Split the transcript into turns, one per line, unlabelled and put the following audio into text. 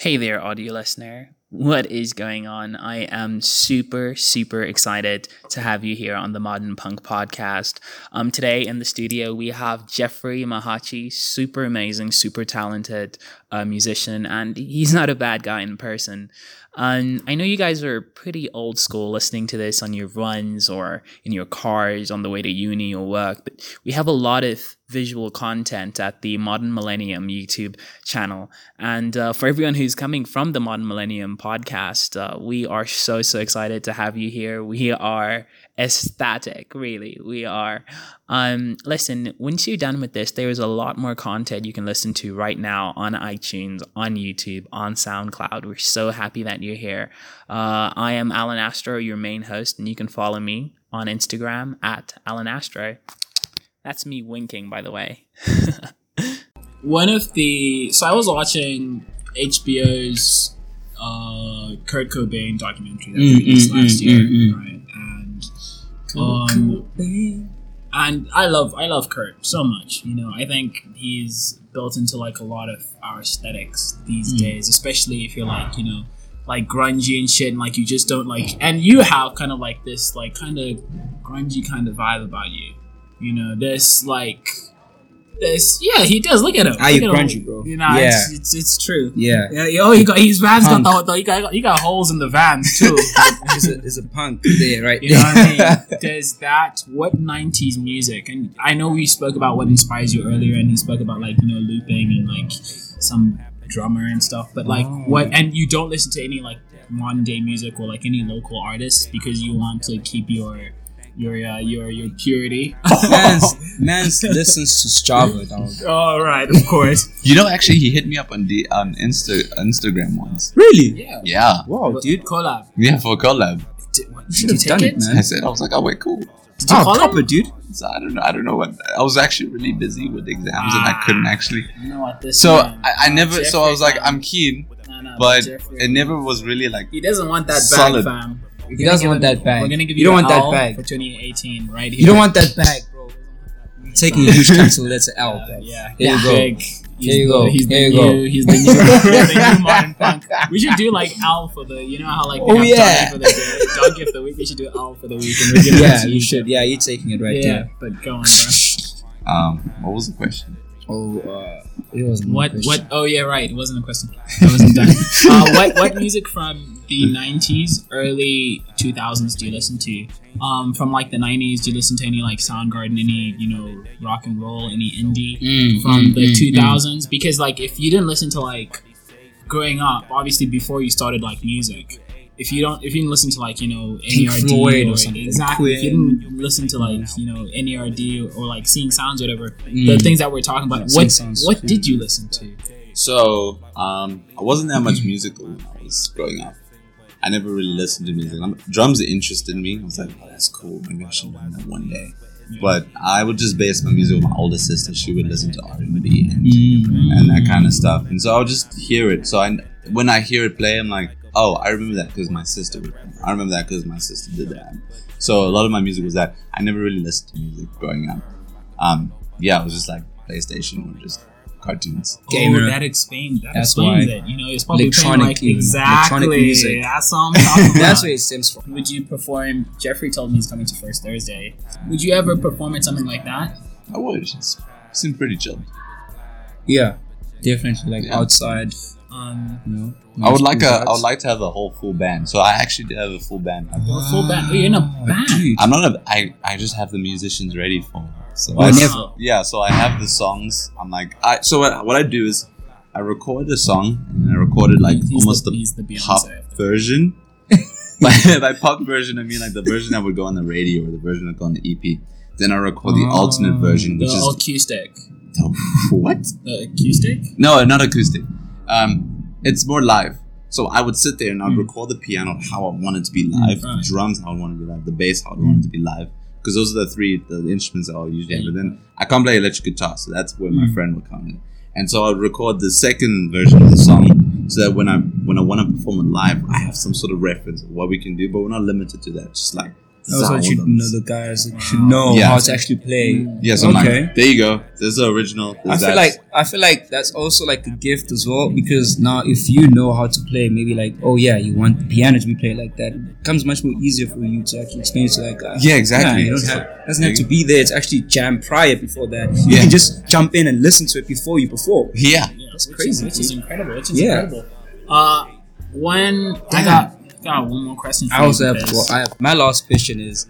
Hey there, audio listener. What is going on? I am super, super excited to have you here on the Modern Punk podcast. Um, today in the studio, we have Jeffrey Mahachi, super amazing, super talented uh, musician, and he's not a bad guy in person. Um, I know you guys are pretty old school listening to this on your runs or in your cars on the way to uni or work, but we have a lot of visual content at the Modern Millennium YouTube channel. And uh, for everyone who's coming from the Modern Millennium podcast, uh, we are so, so excited to have you here. We are ecstatic, really. We are. Um, listen, once you're done with this, there is a lot more content you can listen to right now on iTunes, on YouTube, on SoundCloud. We're so happy that you're here. Uh, I am Alan Astro, your main host, and you can follow me on Instagram at Alan Astro. That's me winking, by the way.
One of the so I was watching HBO's uh, Kurt Cobain documentary that
Mm,
released
mm,
last
mm,
year,
mm, mm.
right? And um, and I love I love Kurt so much. You know, I think he's built into like a lot of our aesthetics these
Mm.
days, especially if you're like you know like grungy and shit, and like you just don't like, and you have kind of like this like kind of grungy kind of vibe about you. You know, this like this. Yeah, he does. Look at him. Look
you
at him.
grungy, bro.
You know,
Yeah.
it's, it's it's true.
Yeah.
Yeah, oh, yo, he got his vans got
Punk.
Oh, the, he got he got holes in the vans too.
There's a, there's a punk there, right?
You know what I mean? There's that. What '90s music? And I know we spoke about what inspires you earlier, and he spoke about like you know looping and like some drummer and stuff. But like
Oh.
what? And you don't listen to any like modern day music or like any local artists because you want to keep your your uh, your your purity.
man's, man's listens to Strava, dog.
All right, of course.
You know, actually, he hit me up on the on Insta Instagram once.
Really?
Yeah.
Yeah,
Wow, dude.
collab.
yeah, for a collab.
Did, what,
Should
did you
have
take
done
it?
it, man.
I said, I was like, oh wait, cool.
Did you
Oh,
call him?
proper, dude.
So I don't know, I don't know what. I was actually really busy with exams and I couldn't actually.
You know what this?
So
man,
I, I
uh,
never. So I was like,
Jeffrey,
I'm keen.
No, no,
but
Jeffrey.
it never was really like.
He doesn't want that bag,
Solid.
fam. We're
He doesn't want
him-
that bag.
We're gonna give
You
you,
don't
an
want that bag.
for 2018, right here.
You don't want that bag, bro. Taking a huge capital letter L, bro.
Yeah,
Here you go.
Big. He's
Here you
the,
go.
He's the
Here you
new.
go.
He's the new. the new modern punk. We should do like Al for the. You know how like they
Oh,
have
yeah.
Donkey for the day, Donkey of the week. We should do Al for the week. And we're
Yeah, you should. Yeah, you're taking it right
yeah,
there.
but go on, bro.
Um, what was the question?
Oh, uh, it was
What? What? Oh yeah, right. It wasn't a question. I wasn't done. uh, what? What music from the '90s, early 2000s do you listen to? Um, from like the '90s, do you listen to any like Soundgarden, any you know rock and roll, any indie?
Mm,
from
mm,
the
mm,
2000s because like if you didn't listen to like growing up obviously before you started like music if you don't if you didn't listen to like you know
Pink
NERD
Floyd or
or,
something,
exactly if you didn't listen to like you know NERD or like seeing sounds or whatever
Mm.
the things that we're talking about what
Sounds,
what
yeah.
did you listen to
So, um, I wasn't that much musical when I was growing up. I never really listened to music. Um, Drums interested me. I was like, oh, that's cool. Maybe I should learn that one day. But I would just base my music with my older sister. She would listen to R and B and
Mm.
and that kind of stuff. And so I would just hear it. So I, when I hear it play, I'm like, oh, I remember that because my sister. Would, I remember that because my sister did that. So a lot of my music was that. I never really listened to music growing up. Um, yeah, it was just like PlayStation or just cartoons.
Gamer.
oh that explains that
That's
explains
why.
it you know it's probably playing
Electronic
like exactly
Electronic music.
that's what I'm talking about
That's where it stems from.
would you perform Jeffrey told me he's coming to First Thursday would you ever perform at something like that
I would. It's seemed pretty chill.
Yeah, definitely like
Yeah.
outside.
um
You know,
I would like a.
nice
I would like to have a whole full band. So I actually did have a full band.
a full band oh, you're in a
Ah,
band
dude.
I'm not a. I. I just have the musicians ready for. So I
never.
Yeah. So I have the songs. I'm like. I. So what? What I do is, I record a song and I recorded like
He's
almost
the,
the,
the
pop version. by, by pop version, I mean like the version that would go on the radio or the version that would go on the EP. Then I record the
Oh.
alternate version,
the
which is
acoustic.
what?
The acoustic?
No, not acoustic. Um, it's more live. So I would sit there and I'd
Mm.
record the piano how I want it to be live,
right.
the drums how I want it to be live, the bass how I want it to be live. Because those are the three the instruments I'll usually have. But then I can't play electric guitar, so that's where my
Mm.
friend would come in. And so I'd record the second version of the song so that when I when I want to perform it live, I have some sort of reference of what we can do. But we're not limited to that. Just like
That was what you know. The guys should know
Yeah.
how to actually play.
Yeah, so
Okay.
like, there you go. There's the original.
I feel
that.
like I feel like that's also like a gift as well because now if you know how to play, maybe like oh yeah, you want the piano to be played like that, it becomes much more easier for you to actually explain it to that guy.
Yeah, exactly.
you don't have doesn't have to be there. It's actually jam prior before that. You
Yeah.
can just jump in and listen to it before you perform.
yeah.
Yeah,
That's
which
crazy,
Is, which is incredible. Which is
Yeah.
incredible. Uh, when I
Damn.
Got got one more question. For
I
you
also have well, I have my last question is